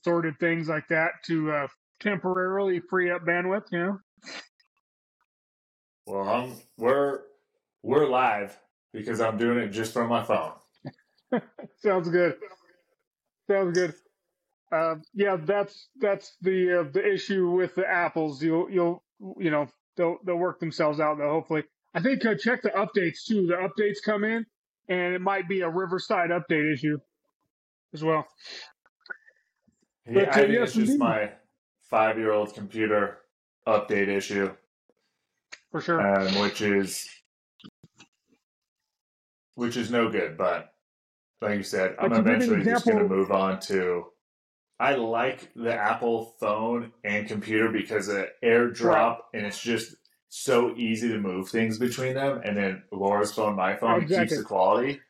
assorted things like that to uh, temporarily free up bandwidth. You know. Well, I'm, we're we're live because I'm doing it just from my phone. Sounds good. Sounds good. Uh, yeah, that's that's the uh, the issue with the apples. You'll you'll you know they'll they'll work themselves out though. Hopefully, I think uh, check the updates too. The updates come in, and it might be a Riverside update issue as well. Yeah, I think it's just my five year old computer update issue, For sure. um, which is which is no good. But like you said, I'm But an eventually just going to move on to. I like the Apple phone and computer because of AirDrop, and it's just so easy to move things between them. And then Laura's phone, my phone, it keeps the quality.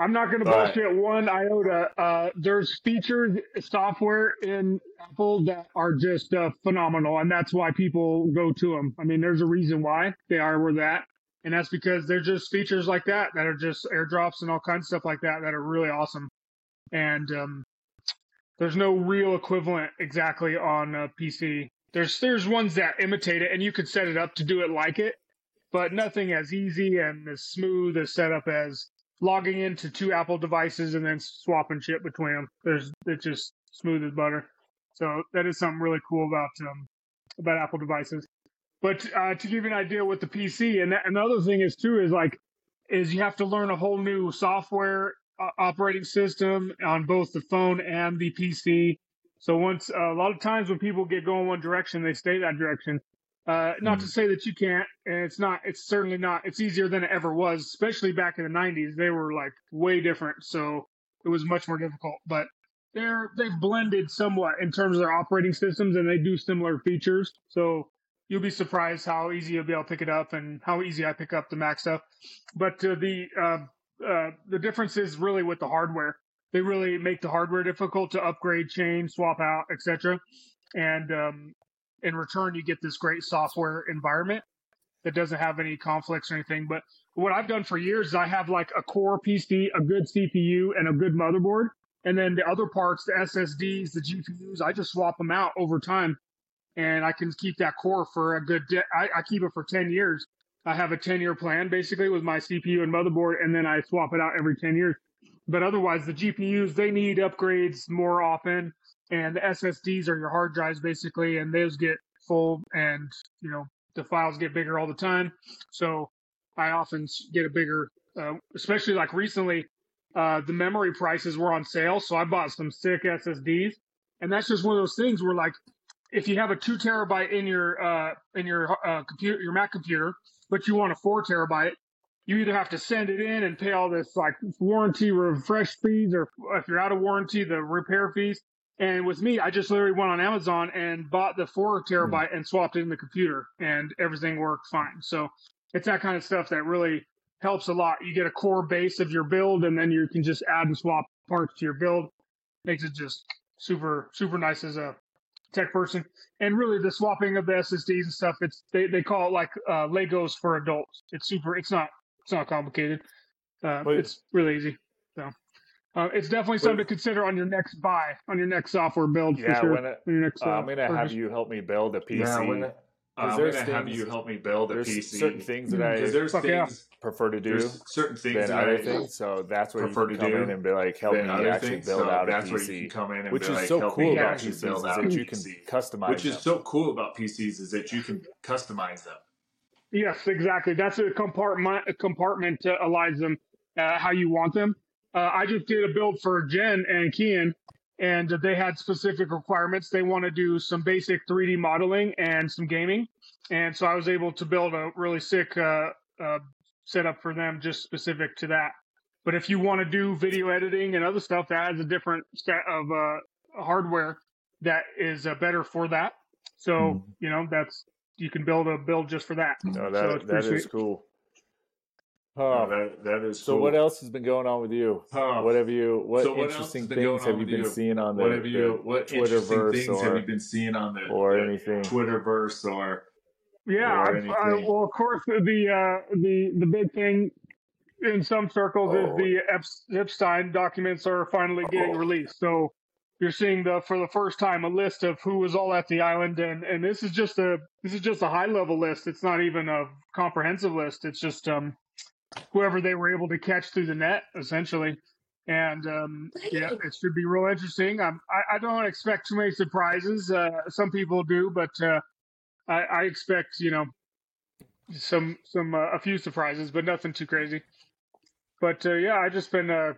I'm not going to bullshit one iota. Uh, there's features, software in Apple that are just uh, phenomenal, and that's why people go to them. I mean, there's a reason why they are where that, and that's because they're just features like that that are just airdrops and all kinds of stuff like that that are really awesome. And um, there's no real equivalent exactly on a PC. There's there's ones that imitate it, and you could set it up to do it like it, but nothing as easy and as smooth as setup as logging into two Apple devices and then swapping shit between them. There's it's just smooth as butter. So that is something really cool about um, about Apple devices. But uh, to give you an idea with the PC, and another thing is too is like is you have to learn a whole new software uh, operating system on both the phone and the PC. So once a lot of times when people get going one direction, they stay that direction. Uh, not to say that you can't, and it's not. It's certainly not. It's easier than it ever was, especially back in the '90s. They were like way different, so it was much more difficult. But they're they've blended somewhat in terms of their operating systems, and they do similar features. So you'll be surprised how easy you'll be able to pick it up, and how easy I pick up the Mac stuff. But uh, the uh, uh, the difference is really with the hardware. They really make the hardware difficult to upgrade, change, swap out, etc. And um, in return, you get this great software environment that doesn't have any conflicts or anything. But what I've done for years is I have like a core PC, a good CPU, and a good motherboard. And then the other parts, the SSDs, the GPUs, I just swap them out over time. And I can keep that core for a good, de- I, I keep it for 10 years. I have a 10 year plan basically with my CPU and motherboard, and then I swap it out every 10 years. But otherwise, the GPUs, they need upgrades more often. And the SSDs are your hard drives basically, and those get full and, you know, the files get bigger all the time. So I often get a bigger, uh, especially like recently, uh, the memory prices were on sale. So I bought some sick SSDs. And that's just one of those things where like, if you have a two terabyte in your, uh, in your, uh, computer, your Mac computer, but you want a four terabyte, you either have to send it in and pay all this like warranty refresh fees, or if you're out of warranty, the repair fees. And with me, I just literally went on Amazon and bought the four terabyte and swapped it in the computer, and everything worked fine. So it's that kind of stuff that really helps a lot. You get a core base of your build, and then you can just add and swap parts to your build. Makes it just super super nice as a tech person. And really, the swapping of the SSDs and stuff, it's they, they call it like uh, Legos for adults. It's super. It's not it's not complicated. Uh, it's really easy. So. Uh, it's definitely something to consider on your next buy, on your next software build for Yeah, sure. when it, on your next, uh, uh, I'm gonna have you help me build a PC. Yeah, when, uh, I'm gonna have you help me build a There's PC. certain things that I there's Fuck yeah. prefer to do there's certain things than that other I things. So that's where you prefer can to come do in and be like, help than me actually things. build so out a that's where you PC. can come in and Which be is like, so help cool me about PCs build is out a that you can PC. customize Which is them. so cool about PCs is that you can customize them. Yes, exactly. That's a compartment compartment to align them uh, how you want them. Uh, I just did a build for Jen and Kian, and they had specific requirements. They want to do some basic 3D modeling and some gaming, and so I was able to build a really sick uh, uh, setup for them just specific to that. But if you want to do video editing and other stuff, that has a different set of uh, hardware that is uh, better for that. So Mhm. you know that's you can build a build just for that. No, that it's that is cool. Oh, Oh, that, that is so cool. what else has been going on with you? Oh, What have you? What So what interesting has things have you been you? seeing on the, what have you? the What interesting Twitterverse things have you been seeing on the or the anything? Twitterverse or Yeah, or I've, I, anything? well, of course, the uh, the the big thing in some circles Oh. is the Epstein documents are finally getting Oh. released. So you're seeing the for the first time a list of who was all at the island, and and this is just a this is just a high level list. It's not even a comprehensive list. It's just um whoever they were able to catch through the net, essentially. And um, yeah, it should be real interesting. Um, I, I don't expect too many surprises. Uh, some people do, but uh, I, I expect you know some some uh, a few surprises, but nothing too crazy. But uh, yeah, I've just been uh,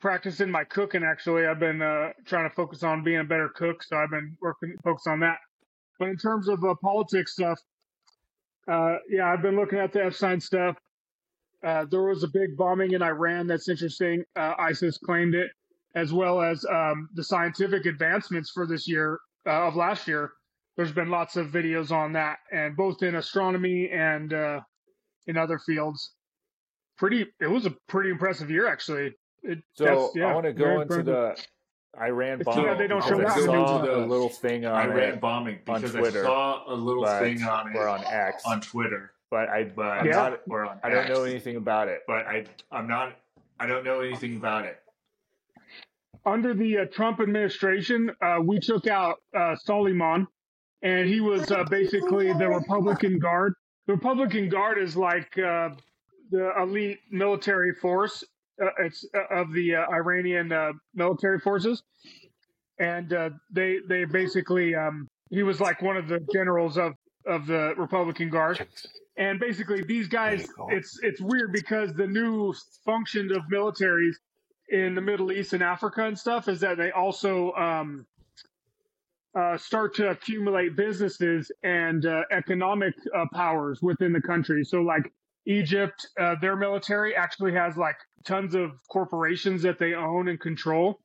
practicing my cooking. Actually, I've been uh, trying to focus on being a better cook, so I've been working focus on that. But in terms of uh, politics stuff, uh, yeah, I've been looking at the Epstein stuff. Uh, there was a big bombing in Iran. That's interesting. Uh, ISIS claimed it, as well as um, the scientific advancements for this year uh, of last year. There's been lots of videos on that, and both in astronomy and uh, in other fields. Pretty. It was a pretty impressive year, actually. It, So yeah, I want to go into impressive. the Iran It's bombing. bad they don't because show I that. saw the a little thing on Iran it, bombing on because Twitter, I saw a little thing on it on X, on Twitter, but I but I'm Yeah. not. or I don't know anything about it. But I I'm not I don't know anything about it. under the uh, Trump administration, uh, we took out uh, Soleiman, and he was uh, basically the Republican Guard. The Republican Guard is like uh, the elite military force. Uh, it's uh, of the uh, Iranian uh, military forces, and uh, they they basically um, he was like one of the generals of of the Republican Guard. And basically, these guys, it's it's weird because the new function of militaries in the Middle East and Africa and stuff is that they also um, uh, start to accumulate businesses and uh, economic uh, powers within the country. So, like Egypt, uh, their military actually has like tons of corporations that they own and control.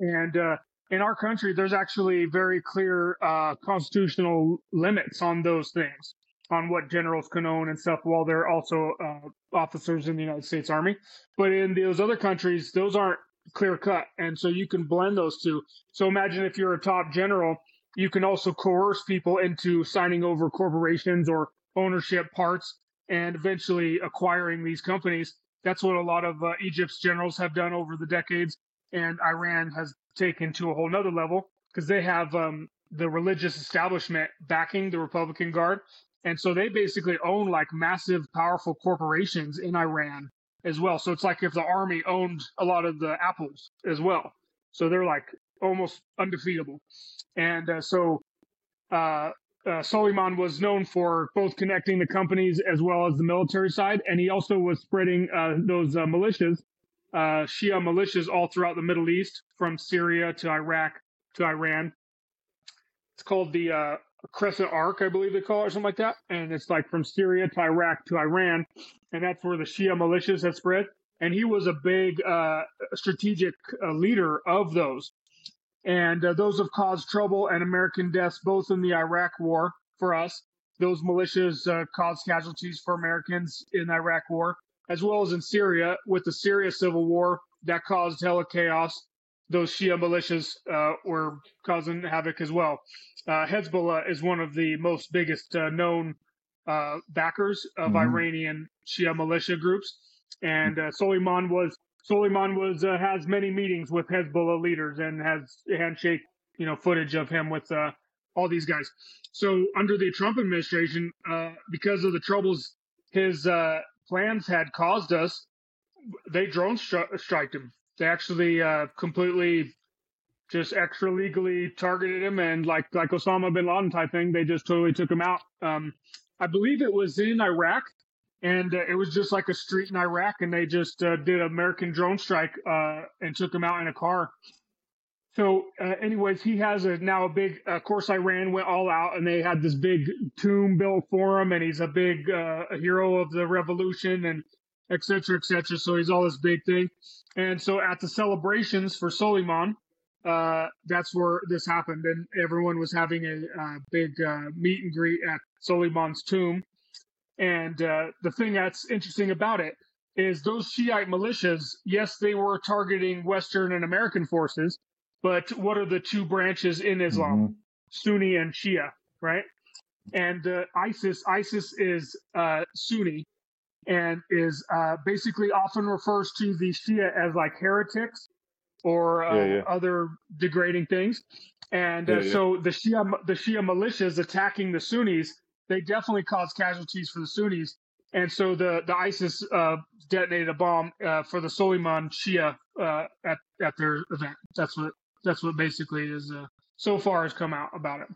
And uh, in our country, there's actually very clear uh, constitutional limits on those things, on what generals can own and stuff, while they're also uh, officers in the United States Army. But in those other countries, those aren't clear cut. And so you can blend those two. So imagine if you're a top general, you can also coerce people into signing over corporations or ownership parts and eventually acquiring these companies. That's what a lot of uh, Egypt's generals have done over the decades. And Iran has taken to a whole nother level because they have um, the religious establishment backing the Republican Guard. And so they basically own like massive, powerful corporations in Iran as well. So it's like if the army owned a lot of the apples as well. So they're like almost undefeatable. And uh, so uh, uh, Soleiman was known for both connecting the companies as well as the military side, and he also was spreading uh, those uh, militias, uh, Shia militias, all throughout the Middle East, from Syria to Iraq to Iran. It's called the uh, Crescent Arc, I believe they call it, or something like that. And it's like from Syria to Iraq to Iran, and that's where the Shia militias have spread. And he was a big uh, strategic uh, leader of those and uh, those have caused trouble and American deaths both in the Iraq War for us. Those militias uh, caused casualties for Americans in the Iraq War, as well as in Syria with the Syria civil war that caused hella chaos. Those Shia militias uh, were causing havoc as well. Uh, Hezbollah is one of the most biggest uh, known uh, backers of Mhm. Iranian Shia militia groups, and uh, Soleiman was Soleiman was uh, has many meetings with Hezbollah leaders and has handshake, you know, footage of him with uh, all these guys. So under the Trump administration, uh, because of the troubles his uh, plans had caused us, they drone stri- striked him. They actually uh, completely just extra legally targeted him and like like Osama bin Laden type thing, they just totally took him out. Um, I believe it was in Iraq, and uh, it was just like a street in Iraq, and they just uh, did American drone strike uh, and took him out in a car. So, uh, anyways, he has a now a big. Of course, Iran went all out, and they had this big tomb built for him, and he's a big uh, a hero of the revolution, and et cetera, et cetera. So he's all this big thing. And so at the celebrations for Soleiman, uh, that's where this happened, and everyone was having a uh, big uh, meet and greet at Soleiman's tomb. And uh, the thing that's interesting about it is those Shiite militias, yes, they were targeting Western and American forces, but what are the two branches in Islam? Sunni and Shia, right? And uh, ISIS, ISIS is uh, Sunni and is uh, basically often refers to the Shia as like heretics or uh, Yeah, yeah. other degrading things. And uh, Yeah, yeah. so the Shia the Shia militias attacking the Sunnis, they definitely caused casualties for the Sunnis. And so the the ISIS uh, detonated a bomb uh, for the Suleiman Shia uh, at at their event. That's what that's what basically is uh, so far has come out about it.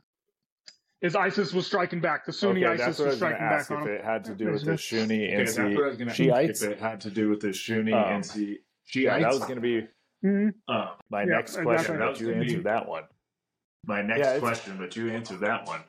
Is ISIS was striking back? The Sunni okay, ISIS that's what I was was striking back on if them. it had to do with the Shuni Okay, and that's what I was gonna Shiites. If it had to do with the Shuni Um, and the Yeah, Shiites. that was going to be Mhm. um, my Yeah, next question, but you gonna be- answered that one. my next Yeah, question, but you answered that one.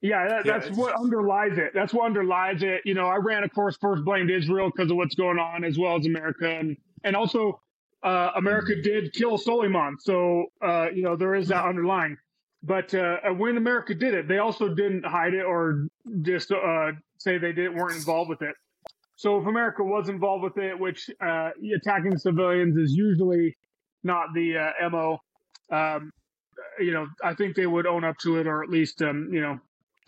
Yeah, that, Yeah, that's what underlies it. That's what underlies it. You know, Iran, of course, first blamed Israel because of what's going on, as well as America, and and also uh, America did kill Soleiman. So uh, you know there is that underlying. But uh, when America did it, they also didn't hide it or just uh, say they didn't weren't involved with it. So if America was involved with it, which uh, attacking civilians is usually not the uh, mo, um, you know, I think they would own up to it, or at least um, you know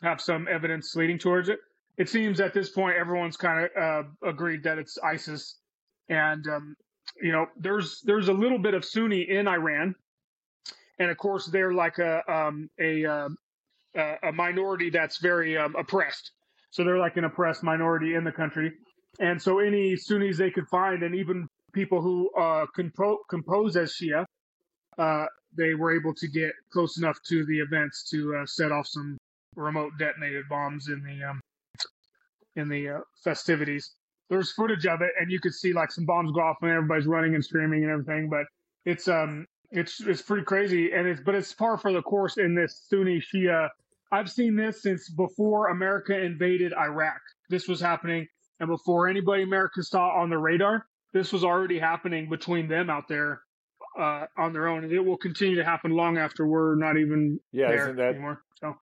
have some evidence leading towards it. It seems at this point everyone's kind of uh, agreed that it's ISIS, and um, you know there's there's a little bit of Sunni in Iran, and of course they're like a um, a a a minority that's very um, oppressed. So they're like an oppressed minority in the country, and so any Sunnis they could find, and even people who uh, compo- compose as Shia, uh, they were able to get close enough to the events to uh, set off some remote detonated bombs in the um, in the uh, festivities. There's footage of it, and you could see like some bombs go off and everybody's running and screaming and everything. But it's um it's it's pretty crazy, and it's but it's par for the course in this Sunni Shia. I've seen this since before America invaded Iraq. This was happening, and before anybody America saw on the radar, this was already happening between them out there uh, on their own, and it will continue to happen long after we're not even Yeah, there isn't that anymore. So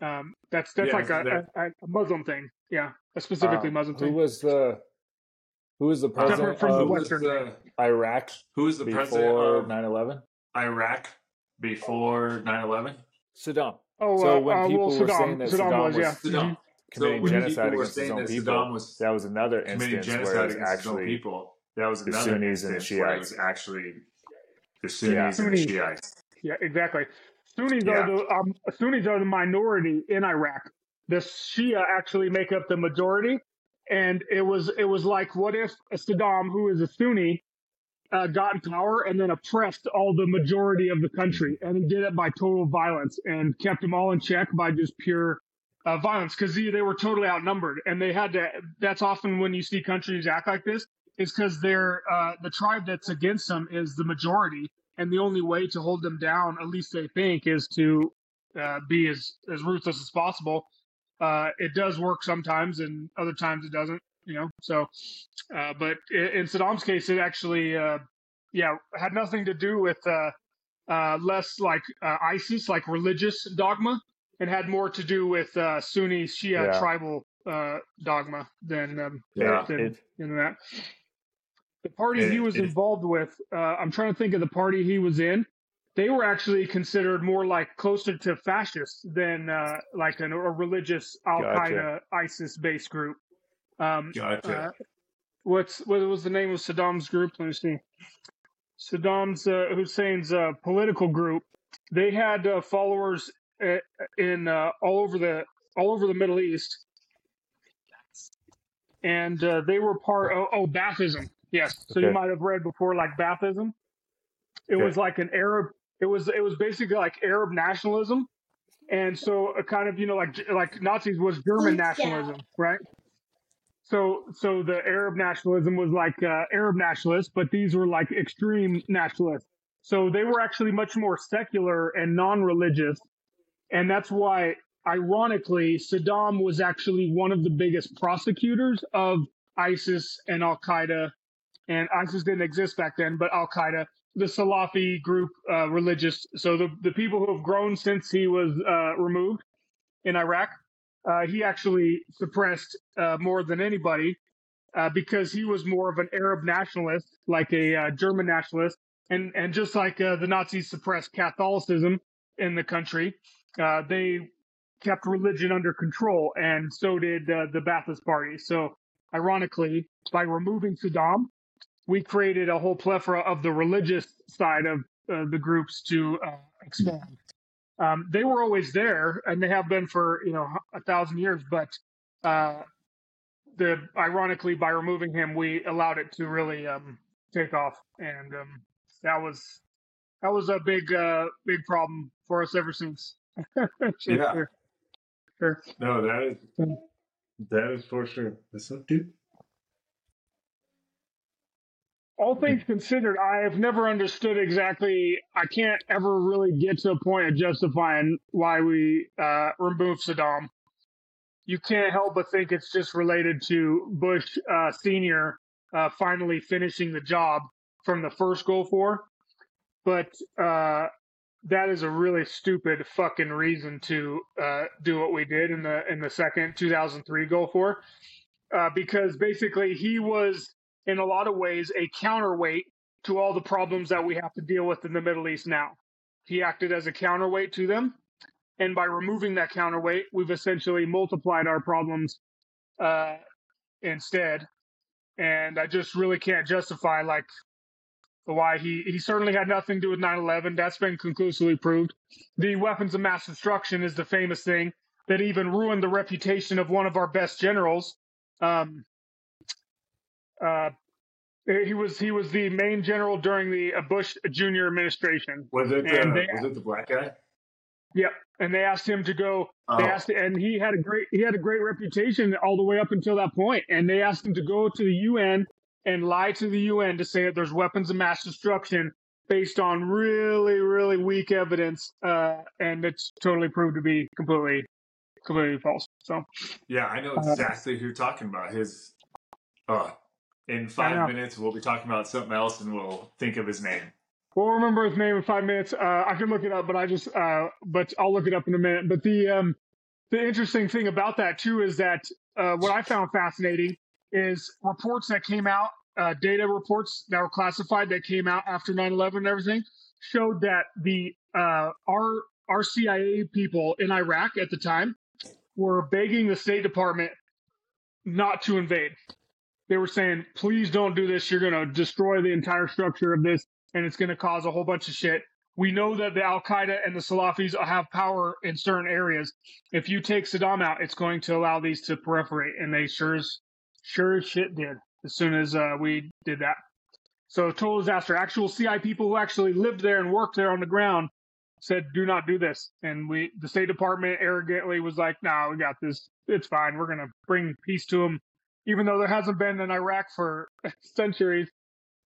um, that's that's Yeah, like a, that- a, a Muslim thing. Yeah, a specifically um, Muslim who thing. was the who was the president from the of who Western the Iraq who was the president before of 9/11? Iraq before 9/11? Saddam Oh, so uh, when uh, people well, were Saddam, saying that Saddam, Saddam was, was yeah. Saddam. Mhm. committing when genocide against his own that people, Saddam was that was another committing instance genocide where it was against his own actually people. That was the another Sunnis and the instance it Shiites. was actually the Sunnis Yeah. and the Sunnis. Shiites. Yeah, exactly. Sunnis Yeah. are the um, Sunnis are the minority in Iraq. The Shia actually make up the majority, and it was it was like, what if Saddam, who is a Sunni, uh, got in power and then oppressed all the majority of the country, and he did it by total violence and kept them all in check by just pure uh, violence because they, they were totally outnumbered, and they had to. That's often when you see countries act like this, is because they're uh, the tribe that's against them is the majority, and the only way to hold them down, at least they think, is to uh, be as as ruthless as possible. Uh, it does work sometimes, and other times it doesn't. You know, so. Uh, but in, in Saddam's case, it actually, uh, yeah, had nothing to do with uh, uh, less like uh, ISIS, like religious dogma. and had more to do with uh, Sunni Shia Yeah. tribal uh, dogma than um, Yeah. than It- know that. The party It- he was involved with, uh, I'm trying to think of the party he was in. They were actually considered more like closer to fascists than uh, like an, a religious Al Qaeda ISIS based group. Um, Gotcha. uh, what's what was the name of Saddam's group? Let me see. Saddam's uh, Hussein's uh, political group. They had uh, followers in uh, all over the all over the Middle East, and uh, they were part. Oh, oh, Baathism. Yes. So you might have read before, like Baathism. It Okay. was like an Arab. It was it was basically like Arab nationalism, and so a kind of you know like like Nazis was German yeah. nationalism, right? So so the Arab nationalism was like uh, Arab nationalists, but these were like extreme nationalists. So they were actually much more secular and non-religious, and that's why, ironically, Saddam was actually one of the biggest prosecutors of ISIS and Al Qaeda. And ISIS didn't exist back then, but Al Qaeda, the Salafi group, uh, religious. So the the people who have grown since he was uh, removed in Iraq, uh, he actually suppressed uh, more than anybody uh, because he was more of an Arab nationalist, like a uh, German nationalist, and and just like the Nazis suppressed Catholicism in the country, they kept religion under control, and so did the Ba'athist Party. So, ironically, by removing Saddam, we created a whole plethora of the religious side of uh, the groups to uh, expand. Um, they were always there, and they have been for you know a thousand years. But uh, the ironically, by removing him, we allowed it to really um, take off, and um, that was that was a big uh, big problem for us ever since. Yeah. Sure. No, that is that is for sure. What's up, dude? All things considered, I have never understood exactly. I can't ever really get to a point of justifying why we uh, removed Saddam. You can't help but think it's just related to Bush uh, Senior uh, finally finishing the job from the first Gulf War, but uh, that is a really stupid fucking reason to uh, do what we did in the in the second 2003 Gulf War, uh, because basically he was in a lot of ways a counterweight to all the problems that we have to deal with in the Middle East now. He acted as a counterweight to them. And by removing that counterweight, we've essentially multiplied our problems uh, instead. And I just really can't justify like why he he certainly had nothing to do with 9/11. That's been conclusively proved. The weapons of mass destruction is the famous thing that even ruined the reputation of one of our best generals. Um, uh, he was he was the main general during the uh, Bush Junior administration. Was it the they- was it the black guy? Yep, and they asked him to go. They Oh, asked, and he had a great he had a great reputation all the way up until that point. And they asked him to go to the UN and lie to the UN to say that there's weapons of mass destruction based on really really weak evidence, uh, and it's totally proved to be completely completely false. So yeah, I know Uh, exactly who you're talking about. His uh in five minutes we'll be talking about something else and we'll think of his name. We'll remember his name in five minutes. Uh, I can look it up, but I just, uh, but I'll look it up in a minute. But the, um, the interesting thing about that too is that uh, what I found fascinating is reports that came out, uh, data reports that were classified that came out after 9/11 and everything showed that the uh, our our CIA people in Iraq at the time were begging the State Department not to invade. They were saying, "Please don't do this. You're going to destroy the entire structure of this." and it's going to cause a whole bunch of shit. We know that the Al Qaeda and the Salafis have power in certain areas. If you take Saddam out, it's going to allow these to proliferate, and they sure as sure as shit did as soon as uh, we did that. So total disaster. Actual CI people who actually lived there and worked there on the ground said, "Do not do this." And we, the State Department, arrogantly was like, "No, we got this. It's fine. We're going to bring peace to them." Even though there hasn't been in Iraq for centuries,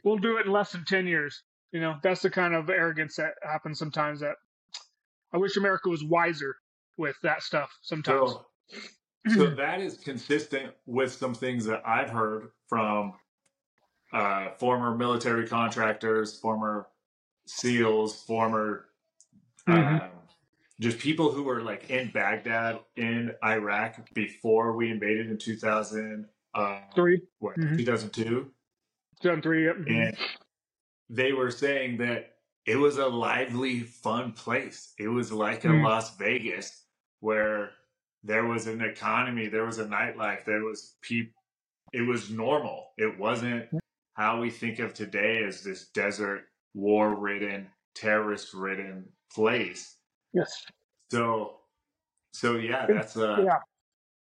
we'll do it in less than ten years. You know, that's the kind of arrogance that happens sometimes. That I wish America was wiser with that stuff sometimes. So, so that is consistent with some things that I've heard from uh, former military contractors, former SEALs, former Mhm. um, just people who were like in Baghdad in Iraq before we invaded in 2000, uh, Three, what, Mhm. 2002, 2003. Yep. mhm. and they were saying that it was a lively, fun place. It was like a Mm. Las Vegas where there was an economy, there was a nightlife, there was people. It was normal. It wasn't how we think of today as this desert, war-ridden, terrorist-ridden place. Yes. So, so yeah, that's uh, yeah.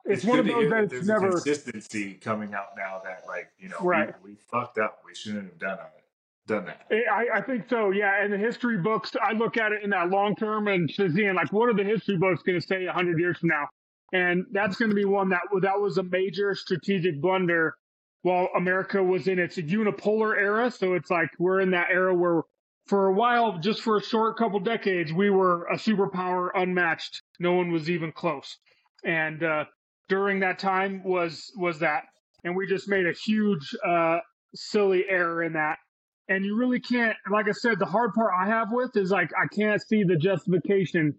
It's, one of those that there's never. consistency coming out now that like you know Right. we, we fucked up. We shouldn't have done it, done that. I, I think so, yeah. And the history books, I look at it in that long term and seeing like, what are the history books going to say hundred years from now? And that's going to be one that that was a major strategic blunder while America was in its unipolar era. So it's like we're in that era where, for a while, just for a short couple decades, we were a superpower unmatched. No one was even close. And uh, during that time was was that, and we just made a huge, uh, silly error in that. And you really can't like i said the hard part i have with is like i can't see the justification.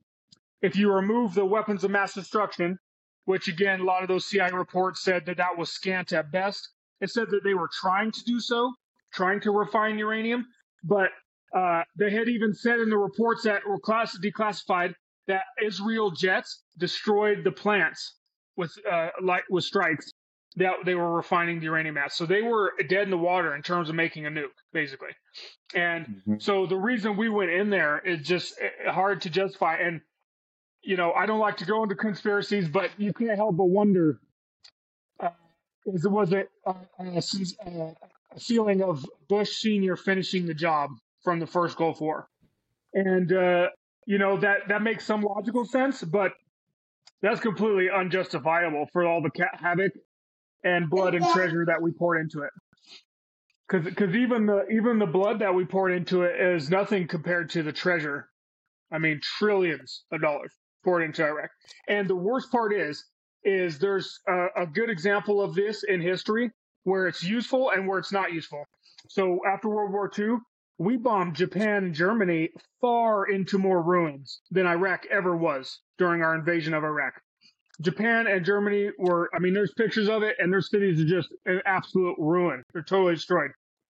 If you remove the weapons of mass destruction which again a lot of those CI reports said that that was scant at best it said that they were trying to do so trying to refine uranium. But uh, they had even said in the reports that were class- declassified that israel jets destroyed the plants with uh, like with strikes that they were refining the uranium at. So they were dead in the water in terms of making a nuke, basically. And mm-hmm. so the reason we went in there is just eh, hard to justify. And you know, I don't like to go into conspiracies, but you can't help but wonder: uh, is it was it a, a, a feeling of Bush Senior finishing the job from the first Gulf War? And uh, you know that that makes some logical sense, but that's completely unjustifiable for all the havoc and blood and treasure that we poured into it. Because because even the even the blood that we poured into it is nothing compared to the treasure. I mean, trillions of dollars poured into Iraq. And the worst part is is there's a, a good example of this in history where it's useful and where it's not useful. So after World War II, we bombed Japan and Germany far into more ruins than Iraq ever was during our invasion of Iraq. Japan and Germany were, I mean, there's pictures of it, and their cities are just an absolute ruin. They're totally destroyed.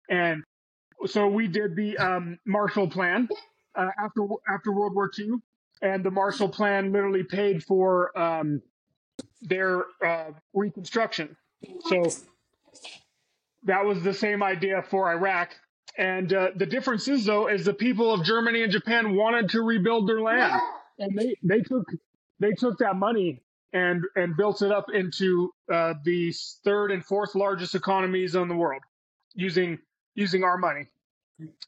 And so we did the um, Marshall Plan uh, after after World War II, and the Marshall Plan literally paid for um, their uh, reconstruction. So that was the same idea for Iraq. And uh, the difference is, though, is the people of Germany and Japan wanted to rebuild their land, and they they took they took that money and and built it up into uh, the third and fourth largest economies in the world using using our money,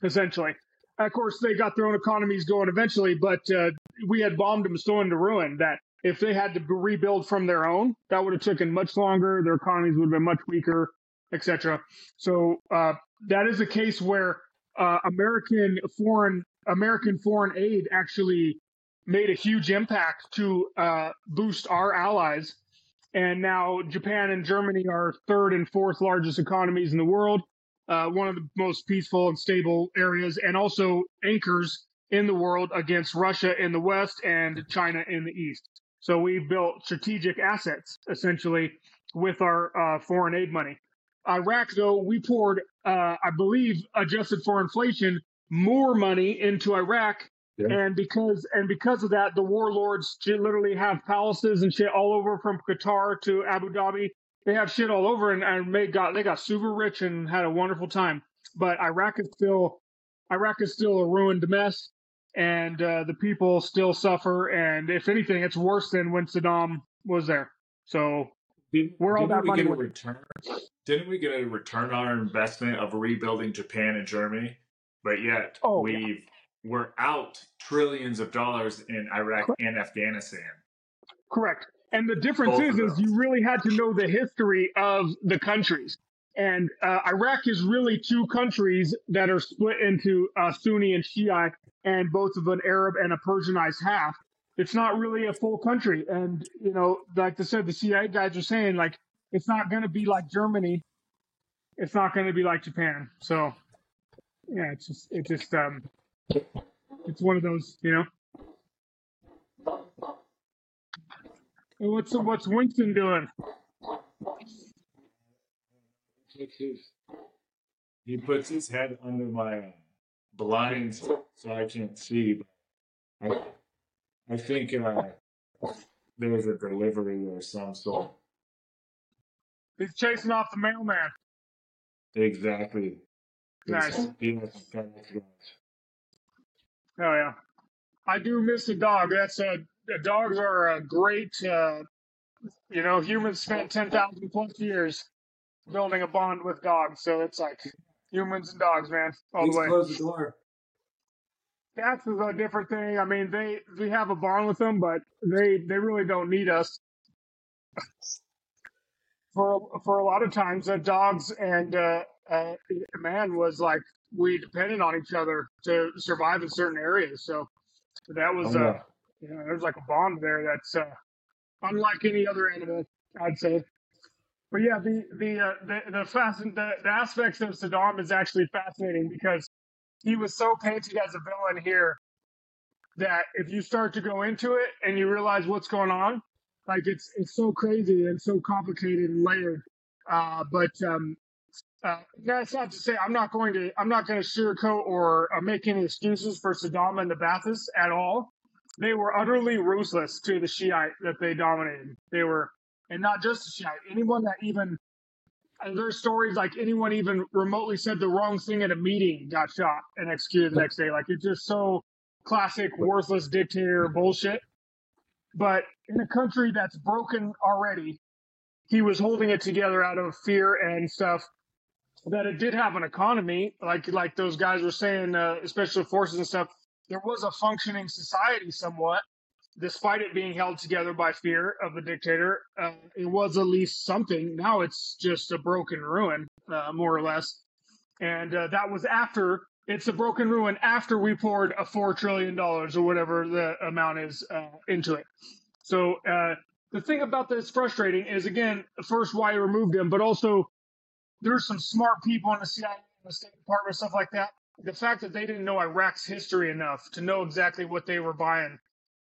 essentially. Of course, they got their own economies going eventually, but uh, we had bombed them so into ruin that if they had to rebuild from their own, that would have taken much longer. Their economies would have been much weaker, etc. So uh, that is a case where uh, American foreign American foreign aid actually made a huge impact to uh, boost our allies. And now Japan and Germany are third and fourth largest economies in the world, uh, one of the most peaceful and stable areas, and also anchors in the world against Russia in the west and China in the east. So we've built strategic assets essentially with our uh, foreign aid money. Iraq, though, we poured, uh, I believe, adjusted for inflation, more money into Iraq yeah. And because and because of that, the warlords literally have palaces and shit all over from Qatar to Abu Dhabi. They have shit all over, and, and they got they got super rich and had a wonderful time. But Iraq is still Iraq is still a ruined mess, and uh, the people still suffer. And if anything, it's worse than when Saddam was there. So did, where all that money get a return? Didn't we get a return on our investment of rebuilding Japan and Germany? But yet oh, we've yeah we're out trillions of dollars in Iraq Correct. and Afghanistan. Correct. And the difference Both is, is you really had to know the history of the countries. And uh, Iraq is really two countries that are split into uh, Sunni and Shiite, and both of an Arab and a Persianized half. It's not really a full country. And, you know, like I said, the CIA guys are saying, like, it's not going to be like Germany. It's not going to be like Japan. So, yeah, it's just, it just, um, it's one of those, you know. what's what's Winston doing? He puts his head under my blinds so I can't see. I, I think uh, there's a delivery or some sort. He's chasing off the mailman. Exactly. Nice. Oh yeah, I do miss the dog. That's a dogs are a great. Uh, you know, humans spent ten thousand plus years building a bond with dogs, so it's like humans and dogs, man, all the way. Close the door. Cats is a different thing. I mean, they we have a bond with them, but they they really don't need us. for for a lot of times, that dogs and uh, uh, man was like we depended on each other to survive in certain areas. So that was, oh, yeah. uh, you know, there's like a bond there that's uh, unlike any other animal, I'd say. But yeah, the the uh, the the, fascin- the the aspects of Saddam is actually fascinating because he was so painted as a villain here that if you start to go into it and you realize what's going on, like it's it's so crazy and so complicated and layered. Uh, but um, uh, that's not to say I'm not going to I'm not going to sugarcoat or uh, make any excuses for Saddam and the Baathists at all. They were utterly ruthless to the Shiite that they dominated. They were, and not just the Shiite, anyone that even there's stories like anyone even remotely said the wrong thing at a meeting got shot and executed the next day. Like it's just so classic worthless dictator bullshit. But in a country that's broken already, he was holding it together out of fear and stuff. That it did have an economy, like like those guys were saying, uh, special forces and stuff. There was a functioning society somewhat, despite it being held together by fear of the dictator. Uh, it was at least something. Now it's just a broken ruin, uh, more or less. And uh, that was after it's a broken ruin after we poured a four trillion dollars or whatever the amount is uh, into it. So uh, the thing about this frustrating is again, first why I removed him, but also there's some smart people in the CIA, the State Department, stuff like that. The fact that they didn't know Iraq's history enough to know exactly what they were buying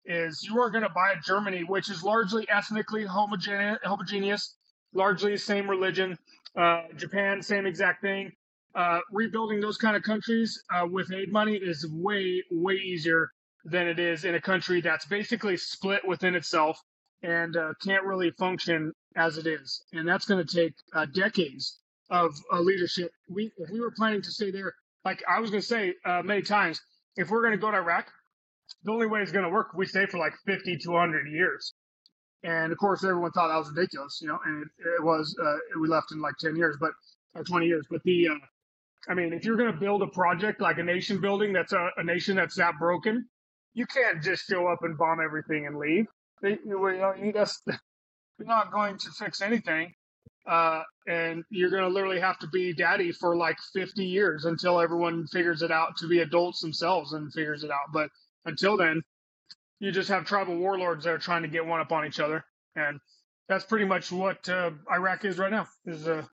is you are going to buy Germany, which is largely ethnically homogeneous, homogeneous largely the same religion. Uh, Japan, same exact thing. Uh, rebuilding those kind of countries uh, with aid money is way, way easier than it is in a country that's basically split within itself and uh, can't really function as it is. And that's going to take uh, decades of uh, leadership. We, if we were planning to stay there, like I was going to say uh, many times, if we're going to go to Iraq, the only way it's going to work, we stay for like 50 to 100 years. And of course, everyone thought that was ridiculous, you know, and it, it was, we left in like 10 years, but, or 20 years. But the, I mean, if you're going to build a project like a nation building that's a, a, nation that's that broken, you can't just show up and bomb everything and leave. They, you know, just, you're not going to fix anything. Uh, and you're going to literally have to be daddy for like 50 years until everyone figures it out to be adults themselves and figures it out. But until then, you just have tribal warlords that are trying to get one up on each other. And that's pretty much what uh, Iraq is right now. Is a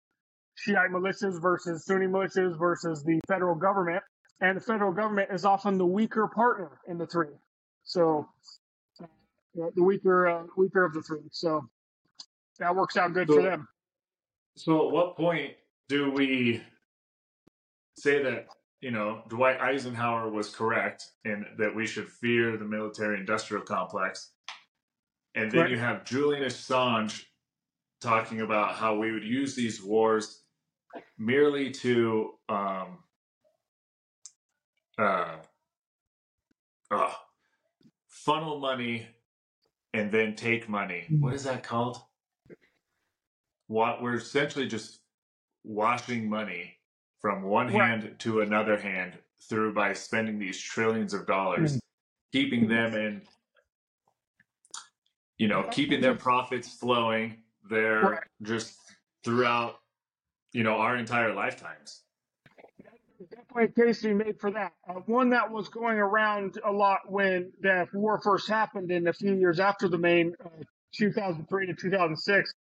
Shiite militias versus Sunni militias versus the federal government. And the federal government is often the weaker partner in the three. So uh, the weaker, uh, weaker of the three. So that works out good so, for them. So at what point do we say that, you know, Dwight Eisenhower was correct and that we should fear the military industrial complex? And then right. you have Julian Assange talking about how we would use these wars merely to um, uh, uh, funnel money and then take money. What is that called? What we're essentially just washing money from one hand to another hand through by spending these trillions of dollars, mm-hmm. keeping them in, you know, keeping their profits flowing. They're just throughout you know, our entire lifetimes. Definitely a case to be made for that. Uh, one that was going around a lot when the war first happened in a few years after the main, uh, 2003 to 2006,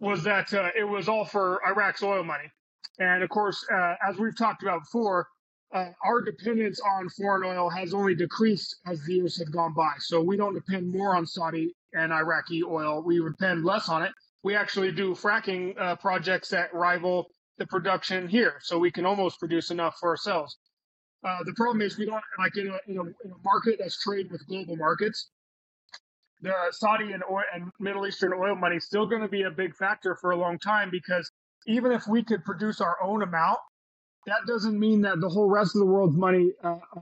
was that uh, it was all for Iraq's oil money. And of course, uh, as we've talked about before, uh, our dependence on foreign oil has only decreased as the years have gone by. So we don't depend more on Saudi and Iraqi oil. We depend less on it we actually do fracking uh, projects that rival the production here, so we can almost produce enough for ourselves. Uh, the problem is we don't like in a, in a, in a market that's trade with global markets. The Saudi and, oil, and Middle Eastern oil money is still going to be a big factor for a long time because even if we could produce our own amount, that doesn't mean that the whole rest of the world's money uh, uh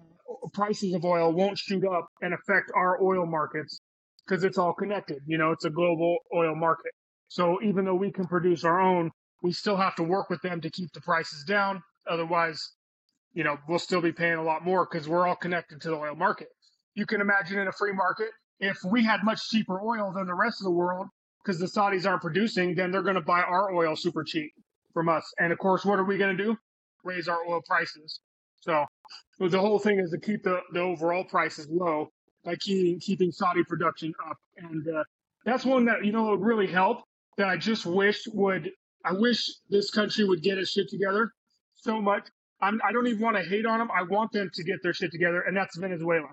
prices of oil won't shoot up and affect our oil markets because it's all connected. You know, it's a global oil market. So even though we can produce our own, we still have to work with them to keep the prices down. Otherwise, you know, we'll still be paying a lot more because we're all connected to the oil market. You can imagine in a free market, if we had much cheaper oil than the rest of the world, because the Saudis aren't producing, then they're going to buy our oil super cheap from us. And of course, what are we going to do? Raise our oil prices. So the whole thing is to keep the, the overall prices low by keeping, keeping Saudi production up. And uh, that's one that, you know, would really help that I just wish would. I wish this country would get its shit together so much. I'm, I don't even want to hate on them. I want them to get their shit together, and that's Venezuela.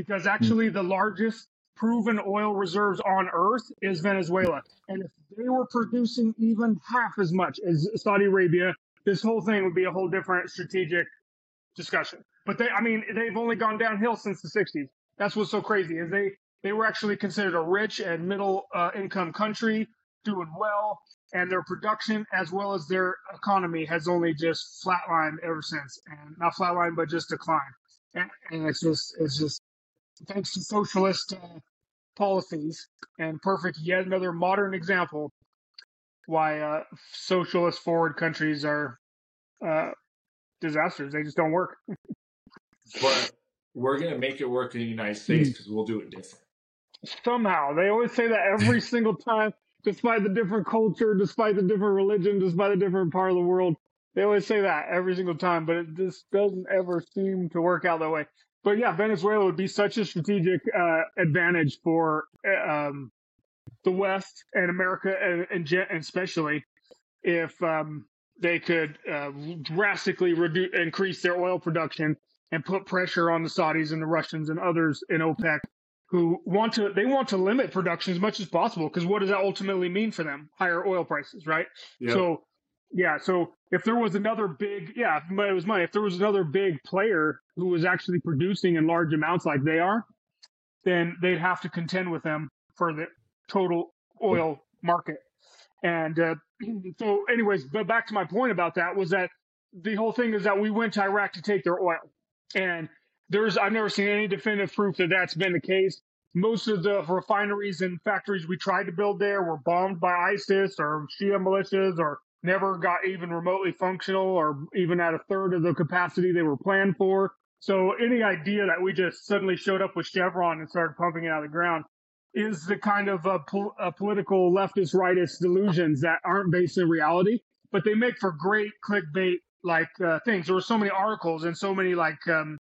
Because actually, mm. the largest proven oil reserves on earth is Venezuela. And if they were producing even half as much as Saudi Arabia, this whole thing would be a whole different strategic discussion. But they, I mean, they've only gone downhill since the 60s. That's what's so crazy is they they were actually considered a rich and middle uh, income country, doing well. and their production as well as their economy has only just flatlined ever since, and not flatlined but just declined. And, and it's just it's just thanks to socialist uh, policies and perfect yet another modern example why uh, socialist forward countries are uh, disasters. They just don't work. but we're gonna make it work in the United States because we'll do it different. Somehow, they always say that every single time, despite the different culture, despite the different religion, despite the different part of the world. They always say that every single time, but it just doesn't ever seem to work out that way. But yeah, Venezuela would be such a strategic uh, advantage for um, the West and America, and, and especially if um, they could uh, drastically reduce, increase their oil production and put pressure on the Saudis and the Russians and others in OPEC who want to they want to limit production as much as possible because what does that ultimately mean for them? Higher oil prices, right? Yep. So yeah, so if there was another big yeah, it was money. If there was another big player who was actually producing in large amounts like they are, then they'd have to contend with them for the total oil market. And uh, so, anyways, but back to my point about that was that the whole thing is that we went to Iraq to take their oil, and there's I've never seen any definitive proof that that's been the case. Most of the refineries and factories we tried to build there were bombed by ISIS or Shia militias, or never got even remotely functional, or even at a third of the capacity they were planned for. So any idea that we just suddenly showed up with Chevron and started pumping it out of the ground is the kind of uh, pol- uh, political leftist rightist delusions that aren't based in reality, but they make for great clickbait like uh, things. There were so many articles and so many like um,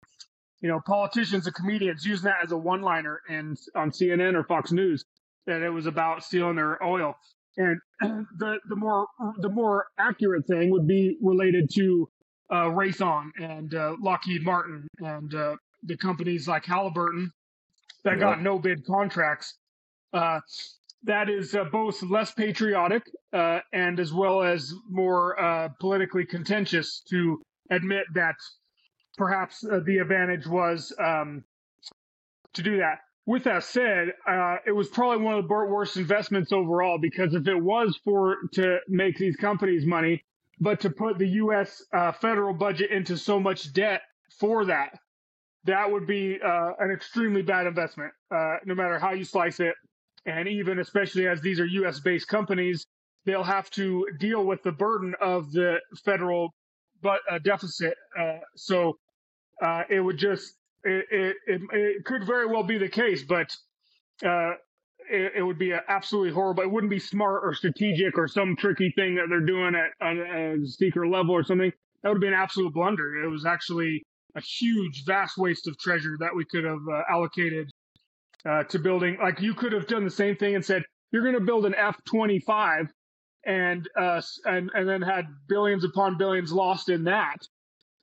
you know politicians and comedians using that as a one liner and on CNN or Fox News that it was about stealing their oil. And the the more the more accurate thing would be related to uh, Raytheon and uh, Lockheed Martin and uh, the companies like Halliburton that yeah. got no bid contracts. Uh, that is uh, both less patriotic uh, and as well as more uh, politically contentious to admit that perhaps uh, the advantage was um, to do that. With that said, uh, it was probably one of the worst investments overall because if it was for to make these companies money, but to put the U.S. federal budget into so much debt for that, that would be uh, an extremely bad investment, uh, no matter how you slice it. And even especially as these are U.S. based companies, they'll have to deal with the burden of the federal but uh, deficit. Uh, so uh, it would just it, it, it, it, could very well be the case, but uh, it, it, would be absolutely horrible. It wouldn't be smart or strategic or some tricky thing that they're doing at, at a secret level or something. That would be an absolute blunder. It was actually a huge, vast waste of treasure that we could have uh, allocated uh, to building. Like you could have done the same thing and said, "You're going to build an F-25," and uh, and and then had billions upon billions lost in that.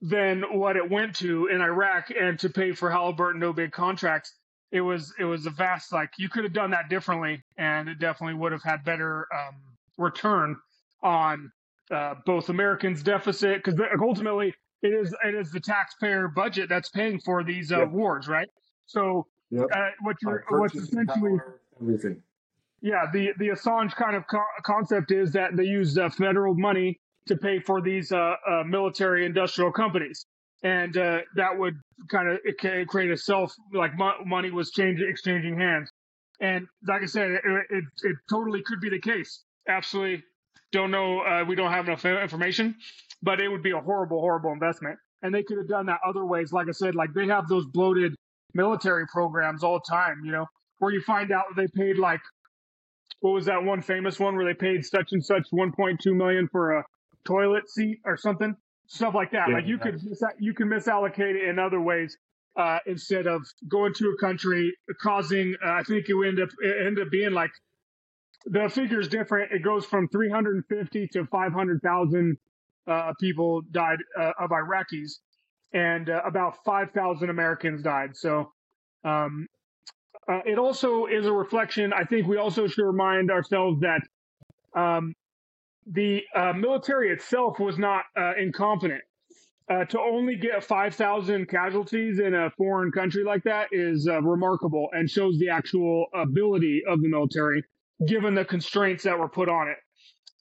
Than what it went to in Iraq and to pay for Halliburton no big contracts. It was it was a vast like you could have done that differently, and it definitely would have had better um, return on uh, both Americans' deficit because ultimately it is it is the taxpayer budget that's paying for these uh, yep. wars, right? So yep. uh, what you're what's essentially power, everything. Yeah, the the Assange kind of co- concept is that they use uh, federal money to pay for these uh, uh, military industrial companies, and uh, that would kind of create a self like mo- money was changing exchanging hands, and like I said, it, it, it totally could be the case. Absolutely, don't know. we don't have enough information, but it would be a horrible, horrible investment. And they could have done that other ways. Like I said, like they have those bloated military programs all the time, you know, where you find out they paid like, what was that one famous one where they paid such and such 1.2 million for a toilet seat or something? Stuff like that. Yeah, like you could, you can misallocate it in other ways. Uh, instead of going to a country causing, uh, I think you end up, it ended up being like the figure is different. It goes from 350 to 500,000 uh, people died uh, of Iraqis, and uh, about 5,000 Americans died. So um, uh, it also is a reflection. I think we also should remind ourselves that um, the uh, military itself was not uh, incompetent. to only get 5,000 casualties in a foreign country like that is remarkable and shows the actual ability of the military given the constraints that were put on it.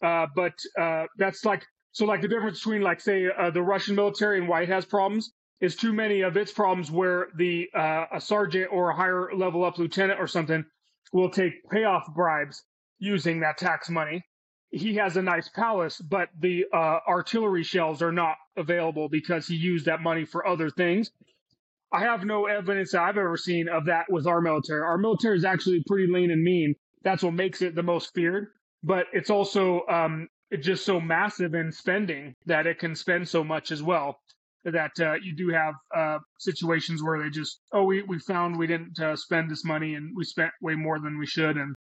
Uh, but uh, that's like so like the difference between like say uh, the Russian military and White has problems is too many of its problems where the uh, a sergeant or a higher level up lieutenant or something will take payoff bribes using that tax money. He has a nice palace, but the uh, artillery shells are not available because he used that money for other things. I have no evidence that I've ever seen of that with our military. Our military is actually pretty lean and mean. That's what makes it the most feared. But it's also um, it's just so massive in spending that it can spend so much as well. That uh, you do have uh, situations where they just, oh, we, we found we didn't uh, spend this money and we spent way more than we should. And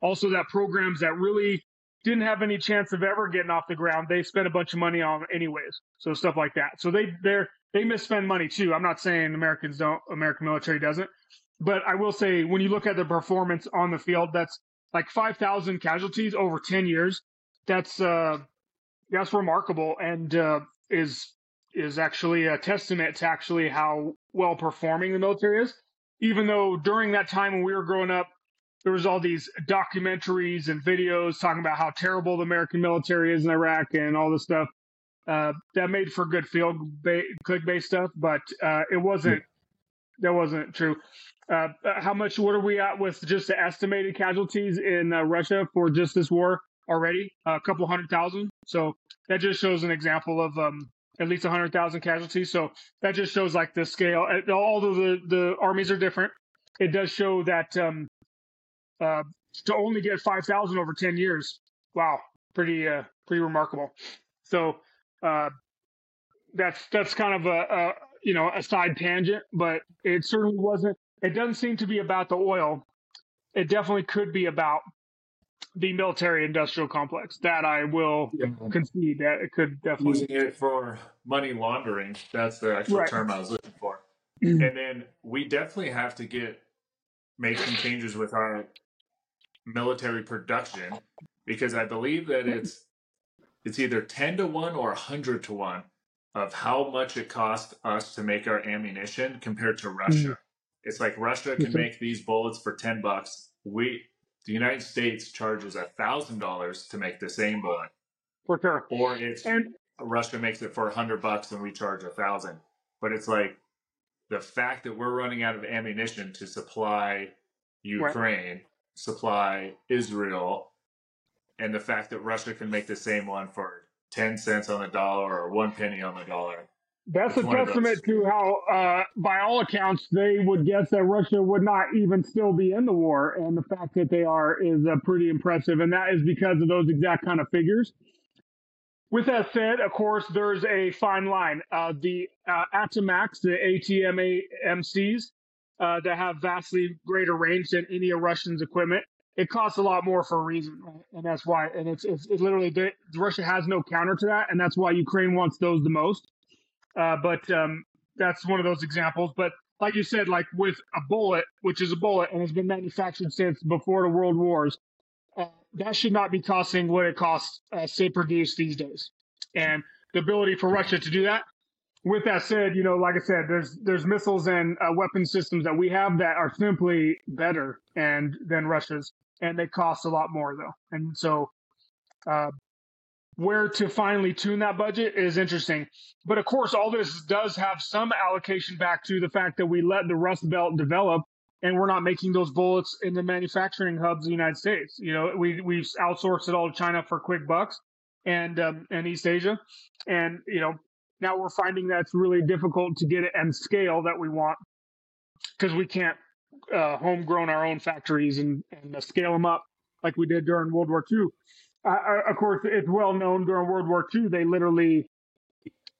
also that programs that really didn't have any chance of ever getting off the ground, they spent a bunch of money on anyways. So stuff like that. So they they're they misspend money too. I'm not saying Americans don't, American military doesn't, but I will say when you look at the performance on the field, that's like 5,000 casualties over 10 years. That's uh, that's remarkable and uh, is is actually a testament to actually how well performing the military is. Even though during that time when we were growing up, there was all these documentaries and videos talking about how terrible the American military is in Iraq and all this stuff. Uh, that made for good field ba- clickbait stuff, but uh, it wasn't. That wasn't true. Uh, how much? What are we at with just the estimated casualties in uh, Russia for just this war already? a couple hundred thousand. So that just shows an example of um, at least a hundred thousand casualties. So that just shows like the scale. Uh, although the the armies are different, it does show that um, uh, to only get five thousand over ten years. Wow, pretty pretty remarkable. So uh, that's that's kind of a, a you know a side tangent, but it certainly wasn't. It doesn't seem to be about the oil. It definitely could be about the military industrial complex. That I will yeah. concede that it could definitely be using it for money laundering. That's the actual right. term I was looking for. And then we definitely have to get making changes with our military production because I believe that it's it's either 10 to 1 or 100 to 1 of how much it costs us to make our ammunition compared to Russia. Mm. It's like Russia can make these bullets for 10 bucks. We the United States charges a thousand dollars to make the same bullet. For sure. Or it's and Russia makes it for a hundred bucks and we charge a thousand. But it's like the fact that we're running out of ammunition to supply Ukraine, right. Supply Israel, and the fact that Russia can make the same one for 10 cents on the dollar or one penny on the dollar. That's a testament to how, uh, by all accounts, they would guess that Russia would not even still be in the war. And the fact that they are is uh, pretty impressive. And that is because of those exact kind of figures. With that said, of course, there's a fine line. Uh, the uh, the ATACMS, uh, that have vastly greater range than any of Russian's equipment, it costs a lot more for a reason, and that's why. And it's it's, it's literally Russia has no counter to that, and that's why Ukraine wants those the most. Uh, but um, that's one of those examples. But like you said, like with a bullet, which is a bullet and has been manufactured since before the World Wars, uh, that should not be costing what it costs, uh, say, produce these days. And the ability for Russia to do that. With that said, you know, like I said, there's there's missiles and uh, weapon systems that we have that are simply better and than Russia's and they cost a lot more though. And so, uh, where to finally tune that budget is interesting. But of course, all this does have some allocation back to the fact that we let the Rust Belt develop and we're not making those bullets in the manufacturing hubs of the United States. You know, we, we've outsourced it all to China for quick bucks and, um, and East Asia. And, you know, now we're finding that's really difficult to get it and scale that we want because we can't uh, homegrown our own factories and, and uh, scale them up like we did during World War II. Uh, of course, it's well known during World War II, they literally